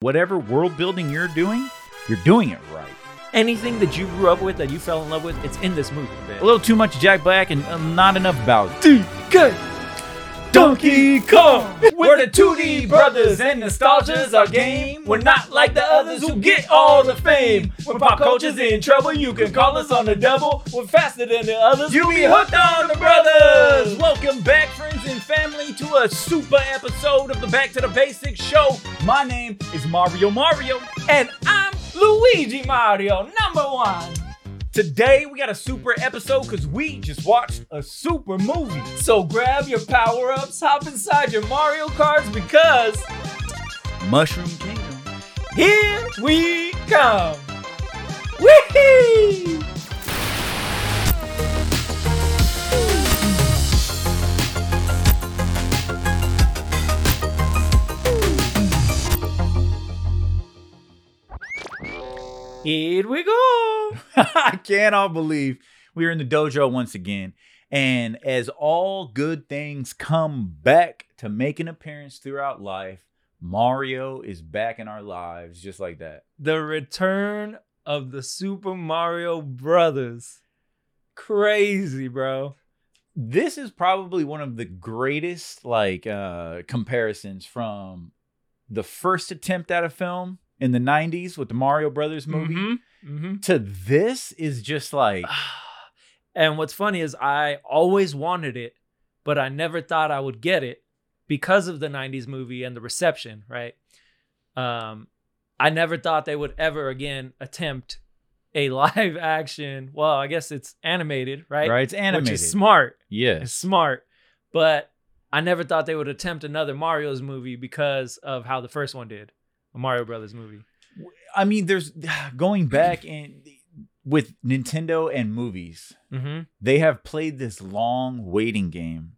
Whatever world building you're doing, you're doing it right. Anything that you grew up with that you fell in love with, it's in this movie. A little too much Jack Black and uh, not enough about DK Donkey Kong. We're the 2D brothers and nostalgia's our game. We're not like the others who get all the fame. When pop culture's in trouble, you can call us on the double. We're faster than the others. You be hooked on the brothers. Welcome back, friends and family, to a super episode of the Back 2D Basics show. My name is Mario Mario. And I'm Luigi Mario, number one. Today we got a super episode because we just watched a super movie. So grab your power ups, hop inside your Mario Karts because Mushroom Kingdom. Here we come. Whee! Here we go. I cannot believe we are in the dojo once again. And as all good things come back to make an appearance throughout life, Mario is back in our lives just like that. The return of the Super Mario Brothers. Crazy, bro. This is probably one of the greatest like uh comparisons from the first attempt at a film in the 90s with the Mario Brothers movie Mm-hmm. Mm-hmm. to this is just like and what's funny is I always wanted it, but I never thought I would get it because of the 90s movie and the reception, right? Um, I never thought they would ever again attempt a live action. Well, I guess it's animated, right? right it's animated. Which is smart. Yeah. It's smart. But I never thought they would attempt another Mario's movie because of how the first one did. A Mario Brothers movie. I mean there's going back and with Nintendo and movies, Mm-hmm. they have played this long waiting game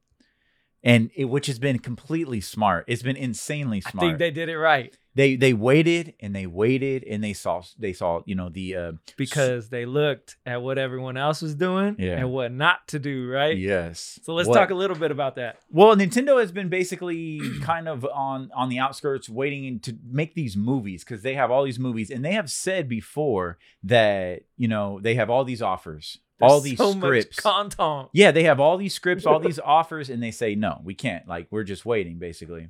and it, which has been completely smart. It's been insanely smart. I think they did it right they they waited and they waited and they saw they saw you know the uh because they looked at what everyone else was doing Yeah. and what not to do, right? yes So let's What- talk a little bit about that. well nintendo has been basically kind of on on the outskirts waiting to make these movies because they have all these movies and they have said before that you know they have all these offers all these so scripts much content. yeah they have all these scripts all these offers and they say no we can't like we're just waiting basically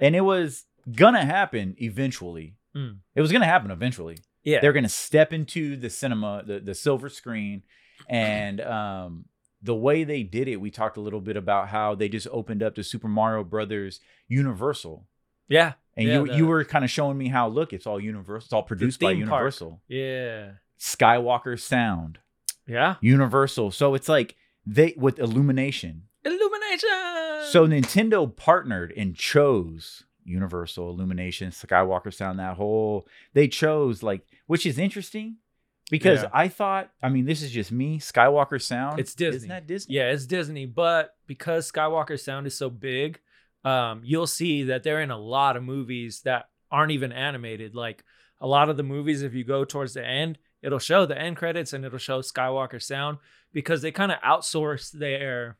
and it was gonna happen eventually Mm. it was gonna happen eventually Yeah. they're gonna step into the cinema the, the silver screen and um the way they did it we talked a little bit about how they just opened up the super mario brothers universal yeah. and Yeah, you the- you were kind of showing me how look it's all universal it's all produced by theme park. universal Yeah. skywalker sound Yeah. universal so it's like they with illumination Illumination. so Nintendo partnered and chose Universal Illumination, Skywalker Sound, that whole they chose like which is interesting because Yeah. I thought, I mean, this is just me, Skywalker Sound. It's Disney. Isn't that Disney? yeah, it's Disney, but because Skywalker Sound is so big, um, you'll see that they're in a lot of movies that aren't even animated. Like a lot of the movies, if you go towards the end, it'll show the end credits and it'll show Skywalker Sound because they kind of outsource their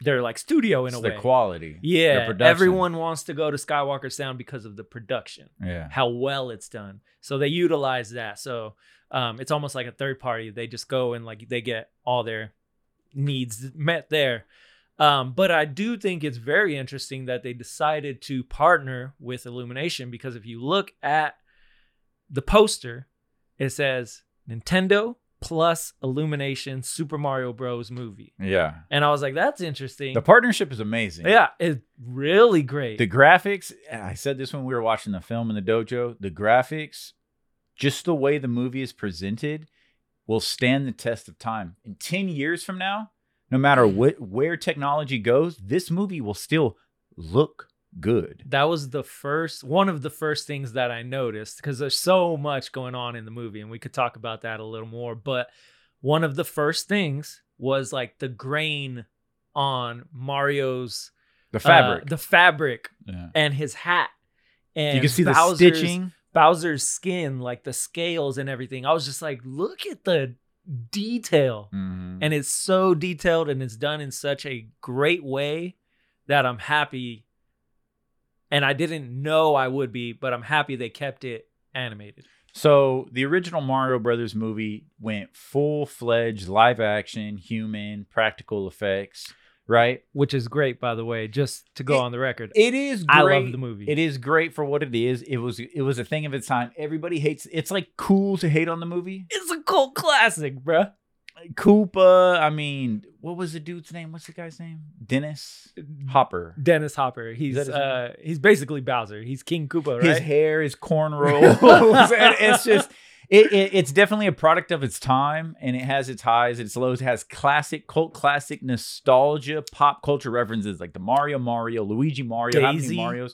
their like studio in It's a way. the quality. the Yeah, production. everyone wants to go to Skywalker Sound because of the production, Yeah. how well it's done. So they utilize that. So um, it's almost like a third party. They just go and like they get all their needs met there. Um, but I do think it's very interesting that they decided to partner with Illumination because if you look at the poster, it says Nintendo plus Illumination Super Mario Bros. movie. Yeah. And I was like, that's interesting. The partnership is amazing. Yeah, it's really great. The graphics, I said this when we were watching the film in the dojo, the graphics, just the way the movie is presented, will stand the test of time. In 10 years from now, no matter what where technology goes, this movie will still look good. that was the first one of the first things that I noticed because there's so much going on in the movie and we could talk about that a little more but one of the first things was like the grain on Mario's The uh, fabric. the fabric yeah. and his hat and You can see the Bowser's- stitching. Bowser's skin like the scales and everything I was just like look at the detail Mhm. and it's so detailed and it's done in such a great way that I'm happy and I didn't know I would be, but I'm happy they kept it animated. So the original Mario Brothers movie went full fledged live action, human, practical effects, right? Which is great, by the way, just to go It- on the record. It is great. I love the movie. It is great for what it is. It was it was a thing of its time. Everybody hates it's like cool to hate on the movie. It's a cult classic, bruh. Koopa, I mean, what was the dude's name? What's the guy's name? Dennis Hopper. Dennis Hopper. He's uh he's basically Bowser. He's King Koopa, His hair, his cornrows. and it's just it, it, it's definitely a product of its time and it has its highs and its lows. It has classic, cult classic nostalgia, pop culture references like the Mario Mario, Luigi Mario, Daisy. Marios.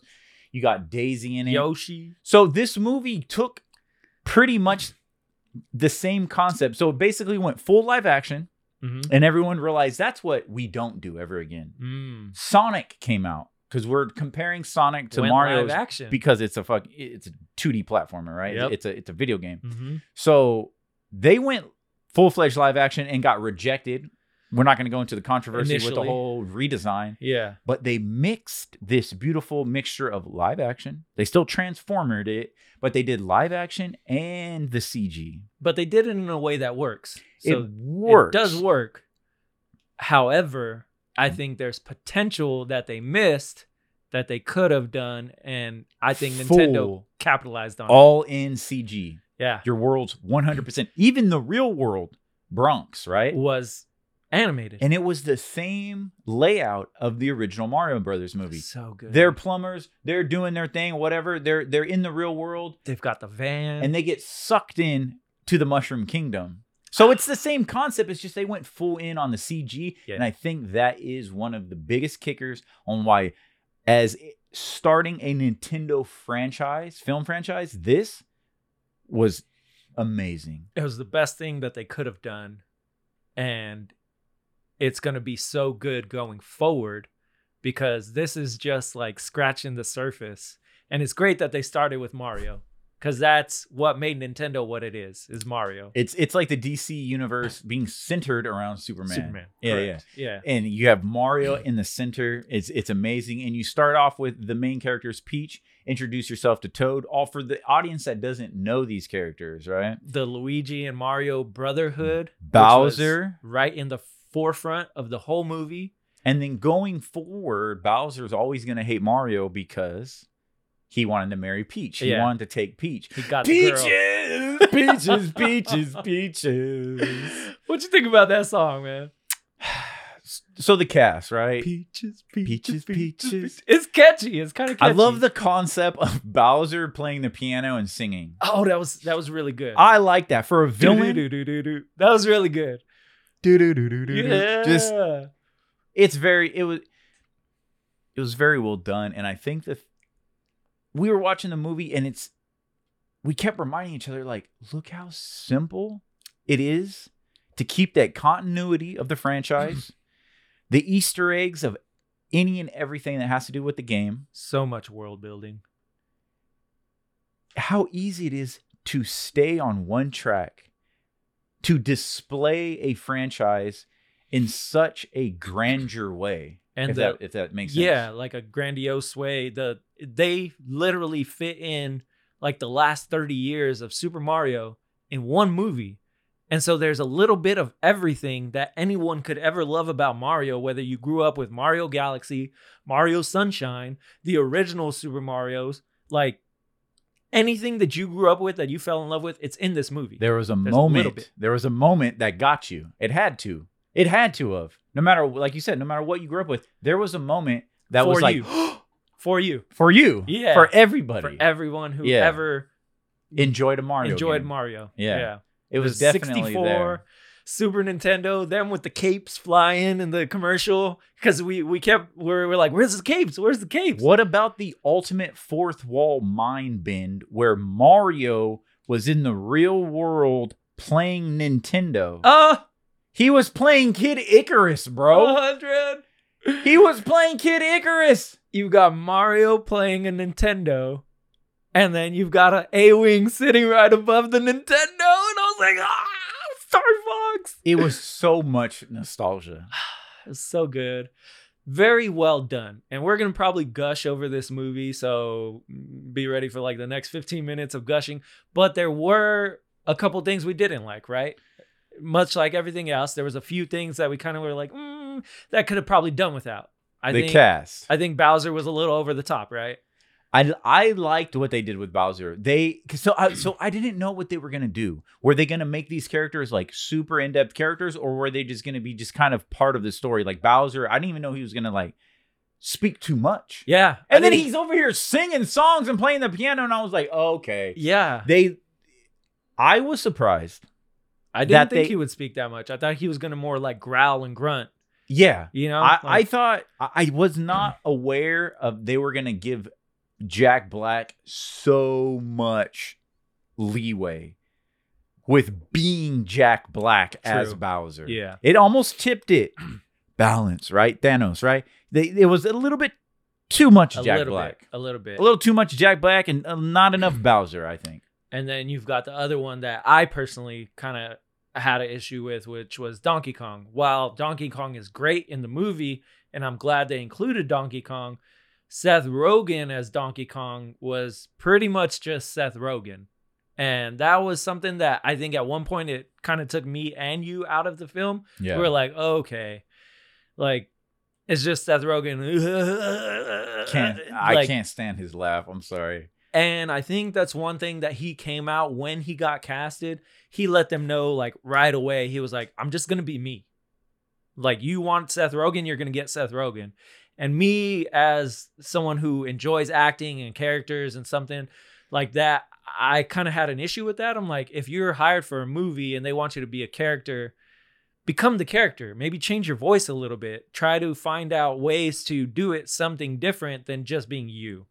You got Daisy in it. Yoshi. So this movie took pretty much the same concept. So it basically went full live action, Mhm. and everyone realized that's what we don't do ever again. Mm. Sonic came out because we're comparing Sonic to Mario action. because it's a fuck it's a 2D platformer, right? Yep. It's a it's a video game. Mhm. So they went full fledged live action and got rejected. We're not going to go into the controversy with the whole redesign Yeah. but they mixed this beautiful mixture of live action. They still transformed it, but they did live action and the CG. But they did it in a way that works. So it works. It does work. However, I think there's potential that they missed that they could have done, and I think Nintendo capitalized on it. all in CG. Yeah, Your world's 100%. Even the real world, Bronx, right? was animated. And it was the same layout of the original Mario Brothers movie. so good. They're plumbers, they're doing their thing, whatever. They're they're in the real world. They've got the van. and they get sucked in to the Mushroom Kingdom. So ah. it's the same concept. It's just they went full in on the CG, Yeah. and I think that is one of the biggest kickers on why, as starting a Nintendo franchise, film franchise, this was amazing. it was the best thing that they could have done, and it's gonna be so good going forward because this is just like scratching the surface. And it's great that they started with Mario because that's what made Nintendo what it is. Is Mario. It's it's like the DC universe being centered around Superman. Superman. Yeah, correct. yeah. and you have Mario in the center. It's it's amazing, and you start off with the main characters, Peach. Introduce yourself to Toad. All for the audience that doesn't know these characters, right? The Luigi and Mario brotherhood, Bowser, right in the forefront of the whole movie. and then going forward, Bowser's always gonna hate Mario because he wanted to marry Peach. He Yeah. wanted to take Peach. He got the girl. Peaches, peaches, peaches, peaches. What you think about that song, man? So the cast, right? Peaches, Peaches, peaches. It's catchy. It's kind of I love the concept of Bowser playing the piano and singing. Oh, that was that was really good. I like that for a villain. That was really good. Yeah. Just it's very it was it was very well done, and I think that we were watching the movie, and it's we kept reminding each other like, look how simple it is to keep that continuity of the franchise, the Easter eggs of any and everything that has to do with the game. so much world building. how easy it is to stay on one track, to display a franchise in such a grandeur way. And if, the, that, if that makes sense. yeah, like a grandiose way. The they literally fit in like the last 30 years of Super Mario in one movie. And so there's a little bit of everything that anyone could ever love about Mario, whether you grew up with Mario Galaxy, Mario Sunshine, the original Super Mario's, like anything that you grew up with that you fell in love with, it's in this movie. There was a There's moment. bit. there was a moment that got you. It had to. It had to have. No matter, like you said, no matter what you grew up with, there was a moment that For was like you. for you, for you, Yeah. for everybody, for everyone who Yeah. ever enjoyed a Mario. enjoyed game. Mario. Yeah. yeah. It was The definitely there. Super Nintendo, them with the capes flying in the commercial because we we kept we're, we're like, where's the capes? Where's the capes? What about the ultimate fourth wall mind bend where Mario was in the real world playing Nintendo? Uh, he was playing Kid Icarus, bro. hundred. he was playing Kid Icarus. You got Mario playing a Nintendo, and then you've got a A wing sitting right above the Nintendo, and I was like, ah, Star Fox. It was so much nostalgia. It's so good. very well done. And we're gonna probably gush over this movie, so be ready for like the next 15 minutes of gushing. But there were a couple things we didn't like, right? Much like everything else, there was a few things that we kind of were like, mm, that could have probably done without. I the think cast. I think Bowser was a little over the top, right? I I liked what they did with Bowser. They so I, so I didn't know what they were gonna do. Were they gonna make these characters like super in depth characters, or were they just gonna be just kind of part of the story? Like Bowser, I didn't even know he was gonna like speak too much. Yeah. And then he's over here singing songs and playing the piano, and I was like, okay. yeah. They, I was surprised. I didn't think they- he would speak that much. I thought he was gonna more like growl and grunt. Yeah, You know, I, I thought I I was not aware of they were gonna give Jack Black so much leeway with being Jack Black as Bowser. yeah, It almost tipped it. Balance, right? Thanos, right? They it was a little bit too much a Jack Black. bit, a little bit. A little too much Jack Black and uh, not enough Bowser, I think. And then you've got the other one that I personally kind of had an issue with, which was Donkey Kong. While Donkey Kong is great in the movie, and I'm glad they included Donkey Kong, Seth Rogen as Donkey Kong was pretty much just Seth Rogen. And that was something that I think at one point it kind of took me and you out of the film. Yeah. We were like, okay, like it's just Seth Rogen. can't I Like, can't stand his laugh. I'm sorry. and I think that's one thing that he came out when he got casted. He let them know like right away. He was like, I'm just going to be me. Like, you want Seth Rogen, you're going to get Seth Rogen. And me, as someone who enjoys acting and characters and something like that, I kind of had an issue with that. I'm like, if you're hired for a movie and they want you to be a character, become the character. Maybe change your voice a little bit. Try to find out ways to do it something different than just being you.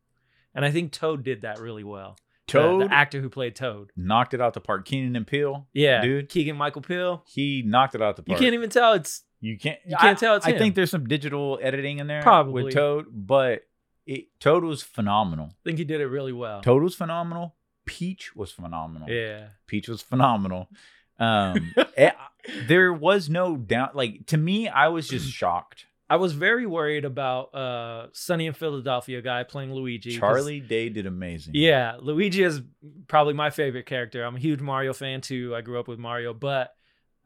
And I think Toad did that really well. Toad the, actor who played Toad. knocked it out the park. Keenan and Peele, Yeah, dude. Keegan Michael Peel. he knocked it out the park. You can't even tell it's You can't. You can't I, tell it's I him. think there's some digital editing in there, Probably. with Toad, but it, Toad was phenomenal. I think he did it really well. Toad was phenomenal. Peach was phenomenal. Yeah. Peach was phenomenal. Um, eh, there was no doubt. Like to me, I was just shocked. I was very worried about uh Sunny in Philadelphia guy playing Luigi. Charlie Day did amazing. Yeah, Luigi is probably my favorite character. I'm a huge Mario fan too. I grew up with Mario, but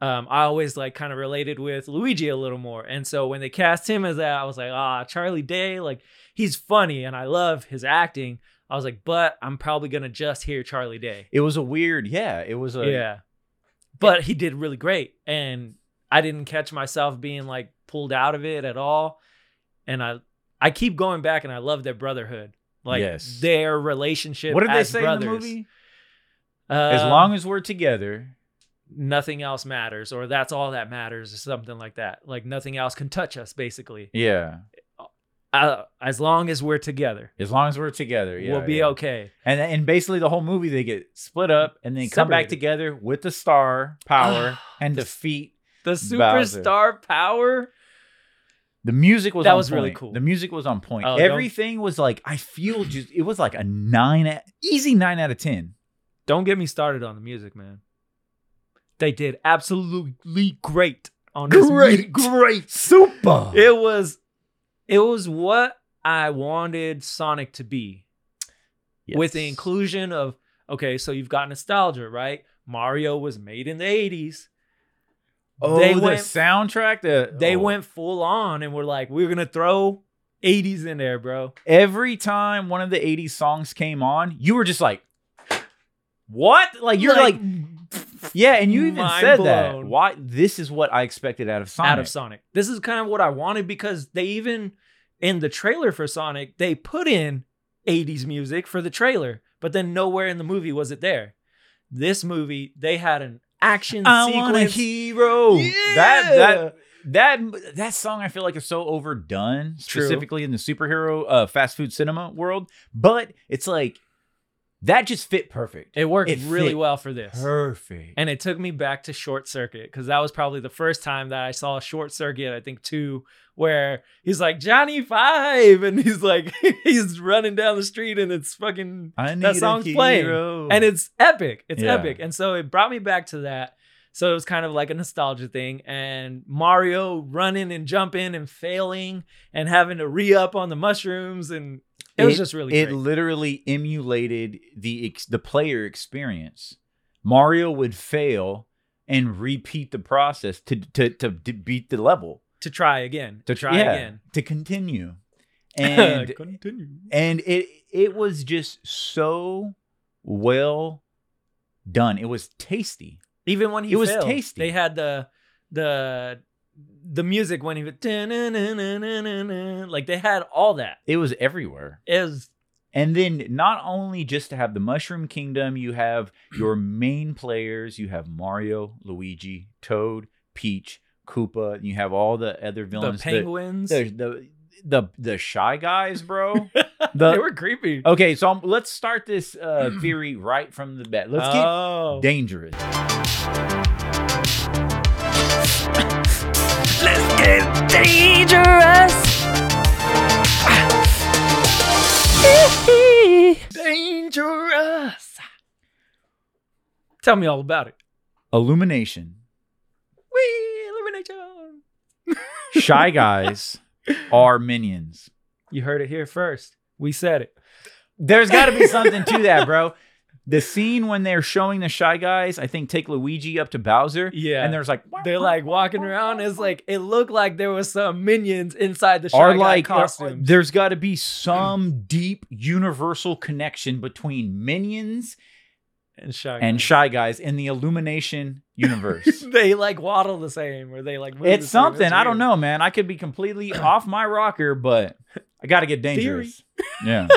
um, I always like kind of related with Luigi a little more. And so when they cast him as that, I was like, ah, Charlie Day, like he's funny and I love his acting. I was like, but I'm probably gonna just hear Charlie Day. It was a weird. Yeah, it was a. yeah, but he did really great, and I didn't catch myself being like pulled out of it at all. And I, I keep going back, and I love their brotherhood, like Yes. their relationship. What did they say brothers. in the movie? Uh, As long as we're together, nothing else matters, or that's all that matters, or something like that. Like nothing else can touch us, basically. yeah. Uh, as long as we're together, As long as we're together, yeah, we'll be yeah. okay. And and basically the whole movie they get split up and then come back together with the star power and defeat. The Bowser. superstar power. The music was That was really cool. The music was on point. Oh, don't- Everything was like I feel just it was like a nine easy nine out of ten. Don't get me started on the music, man. They did absolutely great on this music. great, super. It was it was what I wanted Sonic to be. With the inclusion of okay, so you've got nostalgia, right? Mario was made in the 80s. oh, they the went- soundtrack. The They oh. went full on and were like, we're gonna throw 80s in there, bro. every time one of the '80s songs came on. You were just like, what? Like you're like, yeah, and you even mind said that. blown. Why? This is what I expected out of Sonic. out of Sonic. This is kind of what I wanted because they even in the trailer for Sonic, they put in 80s music for the trailer, but then nowhere in the movie was it there. This movie, they had an action I want a sequence. hero. Yeah. That that that that song I feel like is so overdone, True. specifically in the superhero uh, fast food cinema world. But it's like that just fit perfect. it worked it really well for this. perfect. And it took me back to Short Circuit because that was probably the first time that I saw a Short Circuit, I think two, where he's like, Johnny Five, and he's like, he's running down the street and it's fucking I need that a song's playing. hero. and it's epic. It's Yeah. epic. And so it brought me back to that. So it was kind of like a nostalgia thing. And Mario running and jumping and failing and having to re up on the mushrooms. And it, was just really it great. literally emulated the ex- the player experience. Mario would fail and repeat the process to to to, to beat the level to try again. To try yeah, again. to continue. And Continue. and it it was just so well done. It was tasty. Even when he It was tasty. They had the the the music when he like they had all that. It was everywhere. It was And then not only just to have the Mushroom Kingdom, you have your main players. You have Mario, Luigi, Toad, Peach, Koopa. And you have all the other villains. the penguins. The the the, the shy guys, bro. they were creepy. okay, so um, let's start this uh, theory right from the bat. Let's get oh. dangerous. Dangerous. dangerous. Tell me all about it. Illumination. Wee, illumination. Shy guys are minions. You heard it here first. We said it. There's got to be something to that, bro. The scene when they're showing the shy guys, I think, take Luigi up to Bowser. Yeah. And there's like, They're like walking around. It's like it looked like there was some minions inside the shy are guy like, are- there's got to be some deep universal connection between minions and shy and guys. shy guys in the Illumination universe. they like waddle the same, or they like it's something. I don't know, man. I could be completely off my rocker, but I got to get dangerous. Yeah.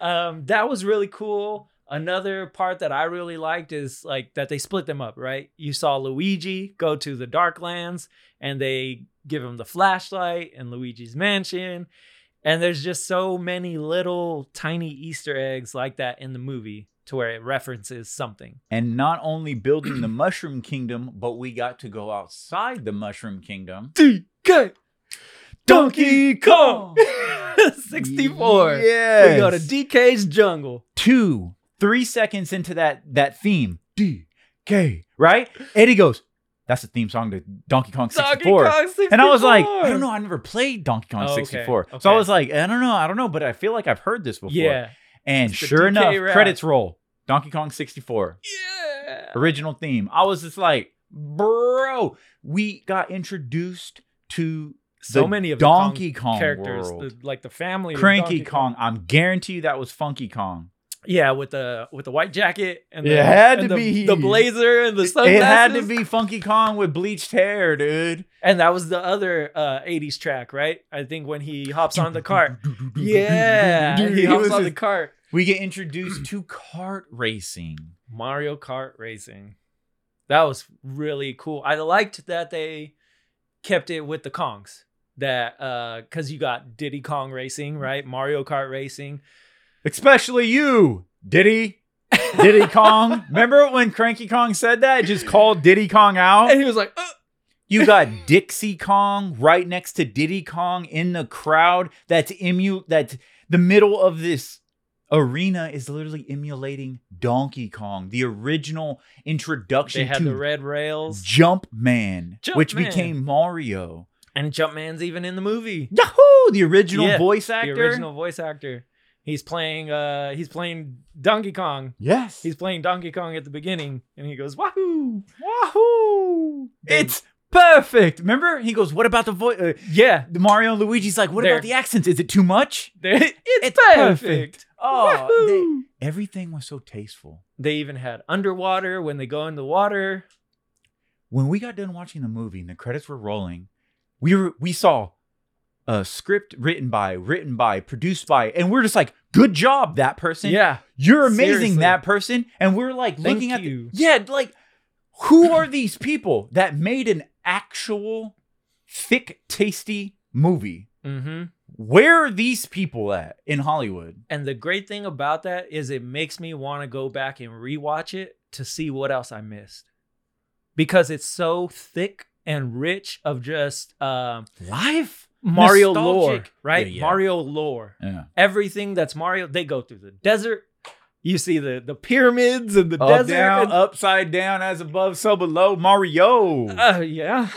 um, that was really cool. Another part that I really liked is like that they split them up, right? You saw Luigi go to the Darklands and they give him the flashlight and Luigi's mansion. And there's just so many little tiny Easter eggs like that in the movie to where it references something. and not only building the Mushroom Kingdom, but we got to go outside the Mushroom Kingdom. DK Donkey Kong 64. Yes. We go to DK's jungle. two, three seconds into that that theme, DK, right? Eddie goes, "That's the theme song to Donkey Kong 64." Donkey Kong 64. And I was like, I don't know, I never played Donkey Kong Oh, okay, 64. So okay. I was like, I don't know, I don't know, but I feel like I've heard this before. Yeah. And It's sure enough, rap. credits roll. Donkey Kong 64. Yeah. Original theme. I was just like, bro, we got introduced to So the many of the Donkey Kong Kong characters, world. the, like the family. of Cranky Donkey Kong. I'm guarantee you that was Funky Kong. Yeah, with the with the white jacket and the, It had to the, be. the blazer and the sunglasses. It had to be Funky Kong with bleached hair, dude. and that was the other uh, '80s track, right? I think when he hops on the cart. Yeah, he hops on the cart. We get introduced to kart racing. Mario Kart Racing. That was really cool. I liked that they kept it with the Kongs. That uh cuz you got Diddy Kong Racing, right? Mario Kart Racing. Especially you, Diddy. Diddy Kong. Remember when Cranky Kong said that? Just called Diddy Kong out. And he was like, uh, You got Dixie Kong right next to Diddy Kong in the crowd. That's emu. That's the middle of this arena is literally emulating Donkey Kong, the original introduction they had to the red rails. Jump Jumpman, which Jumpman. became Mario. And Jumpman's even in the movie. Yahoo! The original Yeah, voice The original voice actor. He's playing uh he's playing Donkey Kong. Yes. He's playing Donkey Kong at the beginning and he goes, "Wahoo!" Wahoo! It's perfect. Remember? He goes, "What about the voice?" Uh, Yeah, the Mario and Luigi's like, "What They're- about the accents? Is it too much?" it's, It's perfect. perfect. Oh, they- everything was so tasteful. They even had underwater when they go in the water. When we got done watching the movie and the credits were rolling, we were we saw a script written by, written by, produced by, and we're just like, "Good job, that person." Yeah, You're amazing, Seriously. that person. And we're like Thank looking at the- you. yeah, like who are these people that made an actual thick, tasty movie? mm-hmm. Where are these people at in Hollywood? And the great thing about that is it makes me want to go back and rewatch it to see what else I missed. Because it's so thick and rich of just um, Life? Mario lore, right? Yeah, yeah. Mario lore. Yeah. Everything that's Mario, they go through the desert. You see the the pyramids and the Up, desert. down, and- upside down, as above, so below. Mario. Uh, yeah,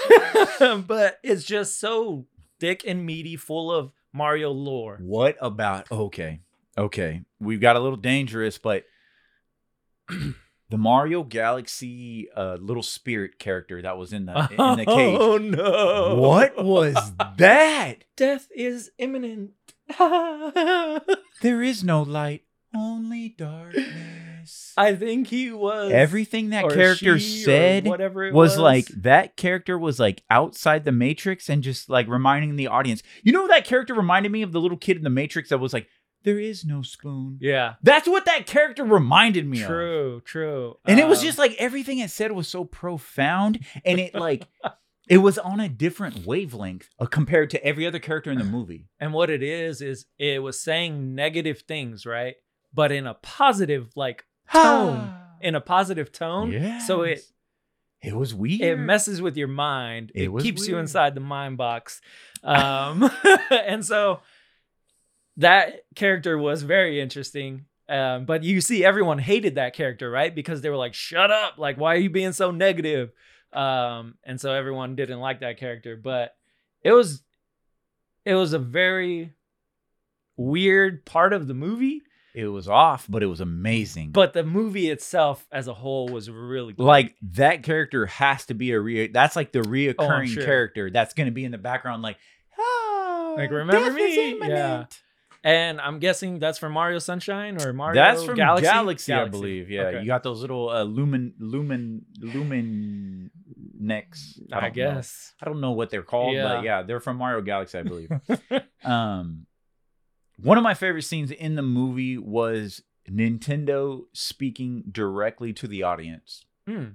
but it's just so thick and meaty, full of Mario lore. What about okay? Okay. We've got a little dangerous, but the Mario Galaxy uh little spirit character that was in the in the cage. Oh no! What was that? Death is imminent. There is no light, only darkness. I think he was Everything that character said whatever it was, was, like that character was like outside the matrix and just like reminding the audience. You know that character reminded me of the little kid in the matrix that was like, There is no spoon. yeah, That's what that character reminded me of. true, true. And it was Um, just like everything it said was so profound and it like it was on a different wavelength uh, compared to every other character in the movie. And what it is is it was saying negative things, right? But in a positive like tone, in a positive tone. Yeah. So it it was weird. it messes with your mind. It It, keeps you inside the mind box. Um and so that character was very interesting. Um, but you see everyone hated that character, right? Because they were like, shut up, like, why are you being so negative? Um, and so everyone didn't like that character. But it was it was a very weird part of the movie. It was off, but it was amazing. But the movie itself as a whole was really good. like that character has to be a re that's like the reoccurring sure. character that's going to be in the background like oh, Like, remember me? imminent." Yeah. And I'm guessing that's from Mario Sunshine or Mario that's from Galaxy, Galaxy, I believe. Yeah, Okay. you got those little uh, lumen, lumen, lumen necks. I, don't know. guess. I don't know what they're called, Yeah. but yeah, they're from Mario Galaxy, I believe. um, one of my favorite scenes in the movie was Nintendo speaking directly to the audience. Hmm.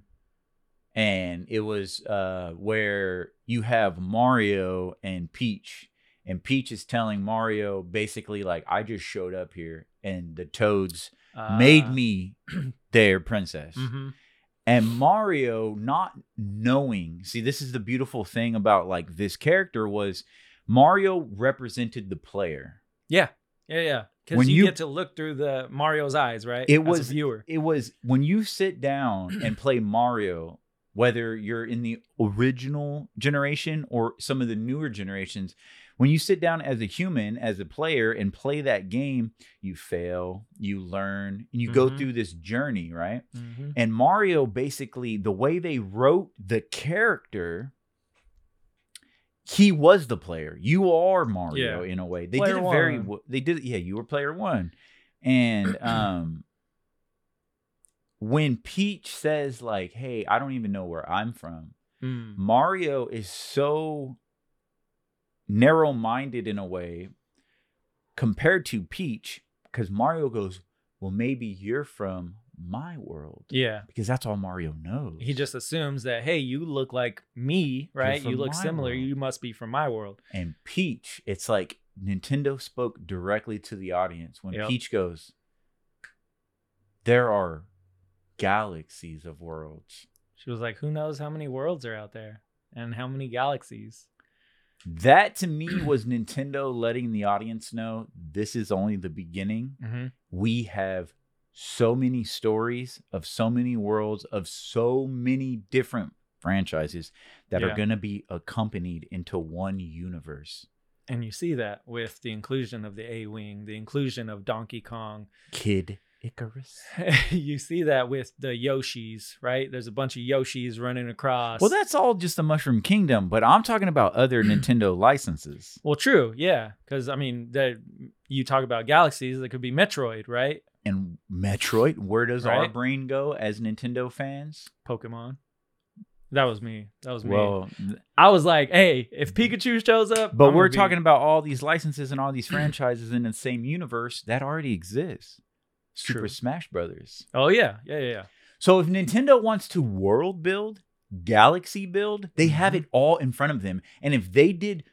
and it was uh where you have Mario and Peach and Peach is telling Mario basically like I just showed up here and the Toads made Uh, me their princess. mhm. And Mario not knowing, see this is the beautiful thing about like this character was Mario represented the player. Yeah. Yeah, yeah. Because you, you- get to look through the Mario's eyes, right? It As was- a viewer. It was when you sit down and play Mario, whether you're in the original generation or some of the newer generations, when you sit down as a human, as a player, and play that game, you fail, you learn, and you go Mhm. through this journey, right? Mhm. And Mario basically, the way they wrote the character, he was the player. You are Mario Yeah. in a way. They Player did it very. one. They did. Yeah, you were player one, and um, when Peach says like, "Hey, I don't even know where I'm from," Mm. Mario is so narrow-minded in a way compared to Peach, because Mario goes, "Well, maybe you're from my world." Yeah. because that's all Mario knows. He just assumes that, hey, you look like me, right? You look similar. world. You must be from my world. and Peach, it's like Nintendo spoke directly to the audience when Yep. Peach goes, "There are galaxies of worlds." She was like, who knows how many worlds are out there and how many galaxies? That to me was Nintendo letting the audience know this is only the beginning. Mm-hmm. We have so many stories of so many worlds of so many different franchises that Yeah. are going to be accompanied into one universe. And you see that with the inclusion of the A Wing, the inclusion of Donkey Kong. Kid Icarus. you see that with the Yoshis, right? There's a bunch of Yoshis running across. Well, that's all just the Mushroom Kingdom, but I'm talking about other Nintendo licenses. well, true, yeah. Because I mean, that you talk about galaxies, that could be Metroid, right? And Metroid, where does our brain go as Nintendo fans? Pokemon. That was me. That was me. Well, I was like, hey, if mm. Pikachu shows up, but I'm we're be- talking about all these licenses and all these franchises in the same universe that already exists. Super True. Smash Brothers. Oh yeah, yeah, yeah, yeah. So if Nintendo wants to world build, galaxy build, they have Mhm. it all in front of them. And if they did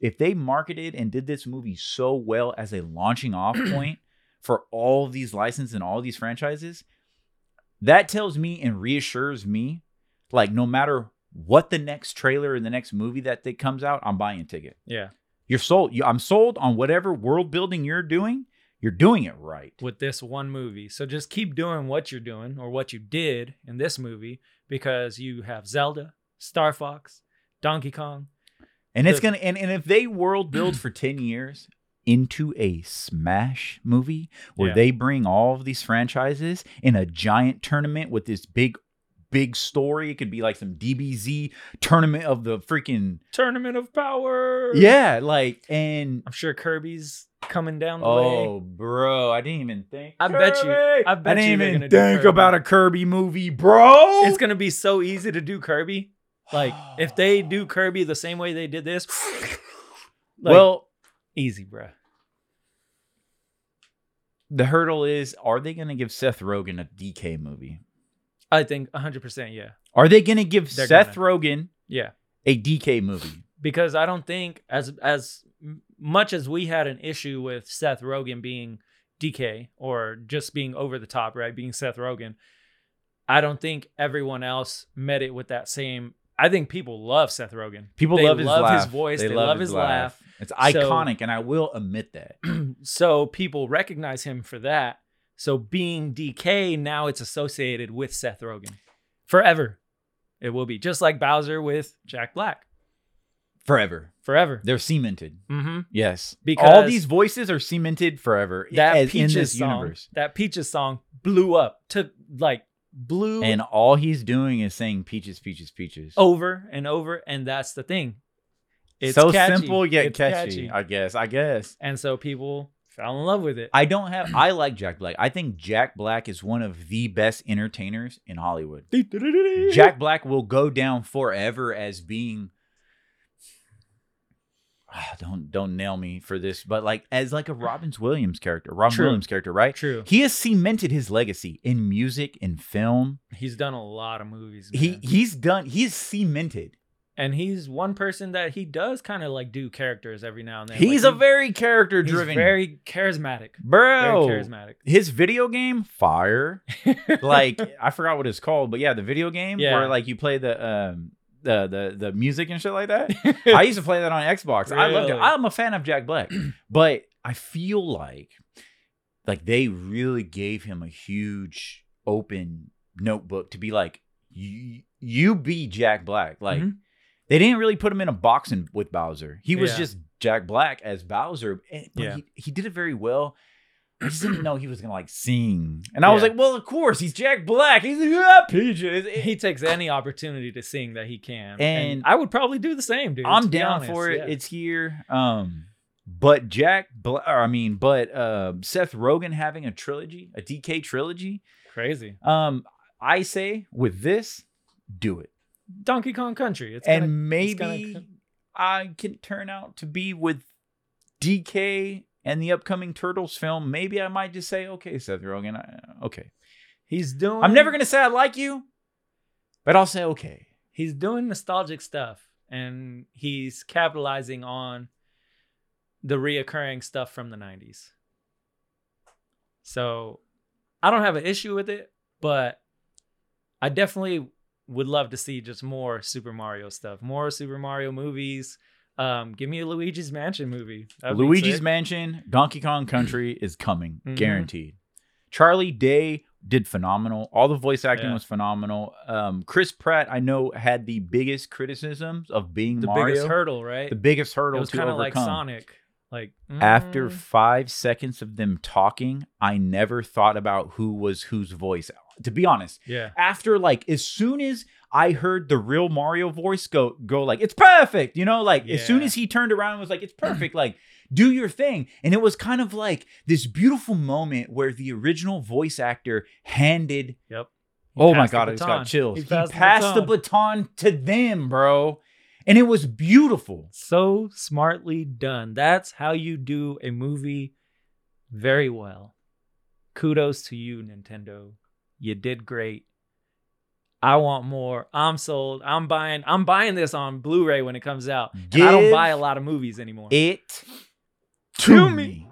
if they marketed and did this movie so well as a launching off point for all of these licenses and all these franchises, that tells me and reassures me like no matter what the next trailer and the next movie that that comes out, I'm buying a ticket. Yeah. You're sold. I'm sold on whatever world building you're doing. You're doing it right. with this one movie. So just keep doing what you're doing or what you did in this movie because you have Zelda, Star Fox, Donkey Kong. And it's gonna and, and if they world build for 10 years into a smash movie where Yeah. they bring all of these franchises in a giant tournament with this big big story, it could be like some DBZ tournament of the freaking Tournament of Power. Yeah, like and I'm sure Kirby's coming down the oh way. bro, I didn't even think. I bet you- I bet I didn't you even think about a Kirby movie, bro. It's gonna be so easy to do Kirby. Like if they do Kirby the same way they did this, like, well, easy, bro. the hurdle is are they going to give Seth Rogen a DK movie? I think 100% yeah. Are they going to give They're Seth Rogen Yeah. a DK movie? because I don't think as as much as we had an issue with Seth Rogen being DK or just being over the top, right? Being Seth Rogen, I don't think everyone else met it with that same. I think people love Seth Rogen. People They love his love his laugh. voice. They love his laugh. It's So- iconic, and I will admit that. so people recognize him for that. So being DK now it's associated with Seth Rogen forever. It will be just like Bowser with Jack Black Forever, forever. they're cemented. Mm-hmm. Yes, all these voices are cemented forever that as- in Peaches this song, universe. that Peaches song blew up, took like blew And all he's doing is saying peaches, peaches, peaches. over and over, and that's the thing. It's so catchy. simple yet It's catchy, I guess. I guess. and so people fell in love with it. I don't have. I like Jack Black. I think Jack Black is one of the best entertainers in Hollywood. Jack Black will go down forever as being. Ah, don't don't nail me for this, but like as like a Robin Williams character, Robin True. Williams character, right? True. He has cemented his legacy in music, in film. He's done a lot of movies. He he's done. He's cemented. And he's one person that he does kind of like do characters every now and then. He's Like, a very character driven, very charismatic. bro. Very charismatic. His video game, fire. like I forgot what it's called, but yeah, the video game Yeah. where like you play the um the the the music and shit like that. I used to play that on Xbox. I loved it. I'm a fan of Jack Black, but I feel like like they really gave him a huge open notebook to be like you you be Jack Black. Like Mhm. They didn't really put him in a box in, with Bowser. He was Yeah. just Jack Black as Bowser, and, but Yeah. he, he did it very well. I just didn't know he was gonna like sing, and I was like, "Well, of course, he's Jack Black. He's like, ah, peaches." he takes any opportunity to sing that he can, And- I would probably do the same, dude. I'm down for it. yeah. It's here. Um, but Jack, Bla- or I mean, but uh, Seth Rogen having a trilogy, a DK trilogy. crazy. Um, I say with this, do it, Donkey Kong Country. It's and gonna, maybe gonna- I can turn out to be with DK and the upcoming Turtles film. Maybe I might just say, okay, Seth Rogen, I, okay. he's doing. I'm never gonna say I like you, but I'll say okay. He's doing nostalgic stuff, and he's capitalizing on the reoccurring stuff from the '90s. So, I don't have an issue with it, but I definitely would love to see just more Super Mario stuff, more Super Mario movies. Um, give me a Luigi's Mansion movie. Luigi's. Mansion, Donkey Kong Country is coming, Mhm. guaranteed. Charlie Day did phenomenal. All the voice acting Yeah. was phenomenal. Um, Chris Pratt, I know, had the biggest criticisms of being the Mario. biggest hurdle, right? the biggest it hurdle was to kind of like overcome. Sonic. Like After mm, five seconds of them talking, I never thought about who was whose voice. To be honest, yeah, after like as soon as I heard the real Mario voice go go like it's perfect, you know, like as soon as he turned around and was like it's perfect, like do your thing, and it was kind of like this beautiful moment where the original voice actor handed. yep. He Oh my god, I just got chills. He He passed passed, the the, baton to them, bro, and it was beautiful. so smartly done. That's how you do a movie very well. Kudos to you, Nintendo. You did great. I want more. I'm sold. I'm buying. I'm buying this on Blu-ray when it comes out. And I don't buy a lot of movies anymore. it To to me. me.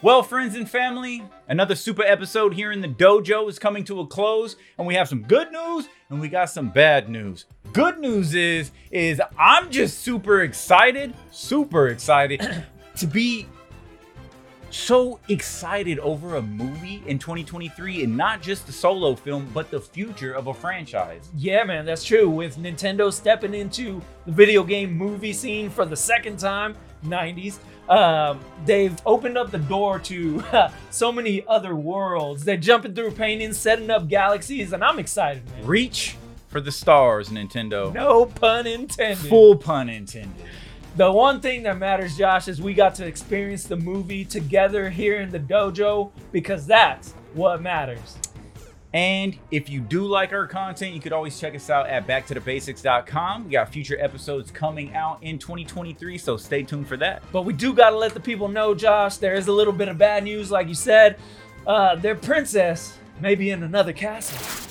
Well, friends and family, another super episode here in the dojo is coming to a close, and we have some good news and we got some bad news. Good news is is I'm just super excited, super excited to be so excited over a movie in 2023 and not just the solo film, but the future of a franchise. Yeah, man, that's true. With Nintendo stepping into the video game movie scene for the second time, 90s, um, they've opened up the door to so many other worlds. They're jumping through paintings, setting up galaxies, and I'm excited, man. Reach for the stars, Nintendo. No pun intended. Full pun intended. The one thing that matters, Josh, is we got to experience the movie together here in the dojo because that's what matters. And if you do like our content, you could always check us out at Back2DBasics.com. We got future episodes coming out in 2023, so stay tuned for that. But we do got to let the people know, Josh, there is a little bit of bad news, like you said. Uh, their princess may be in another castle.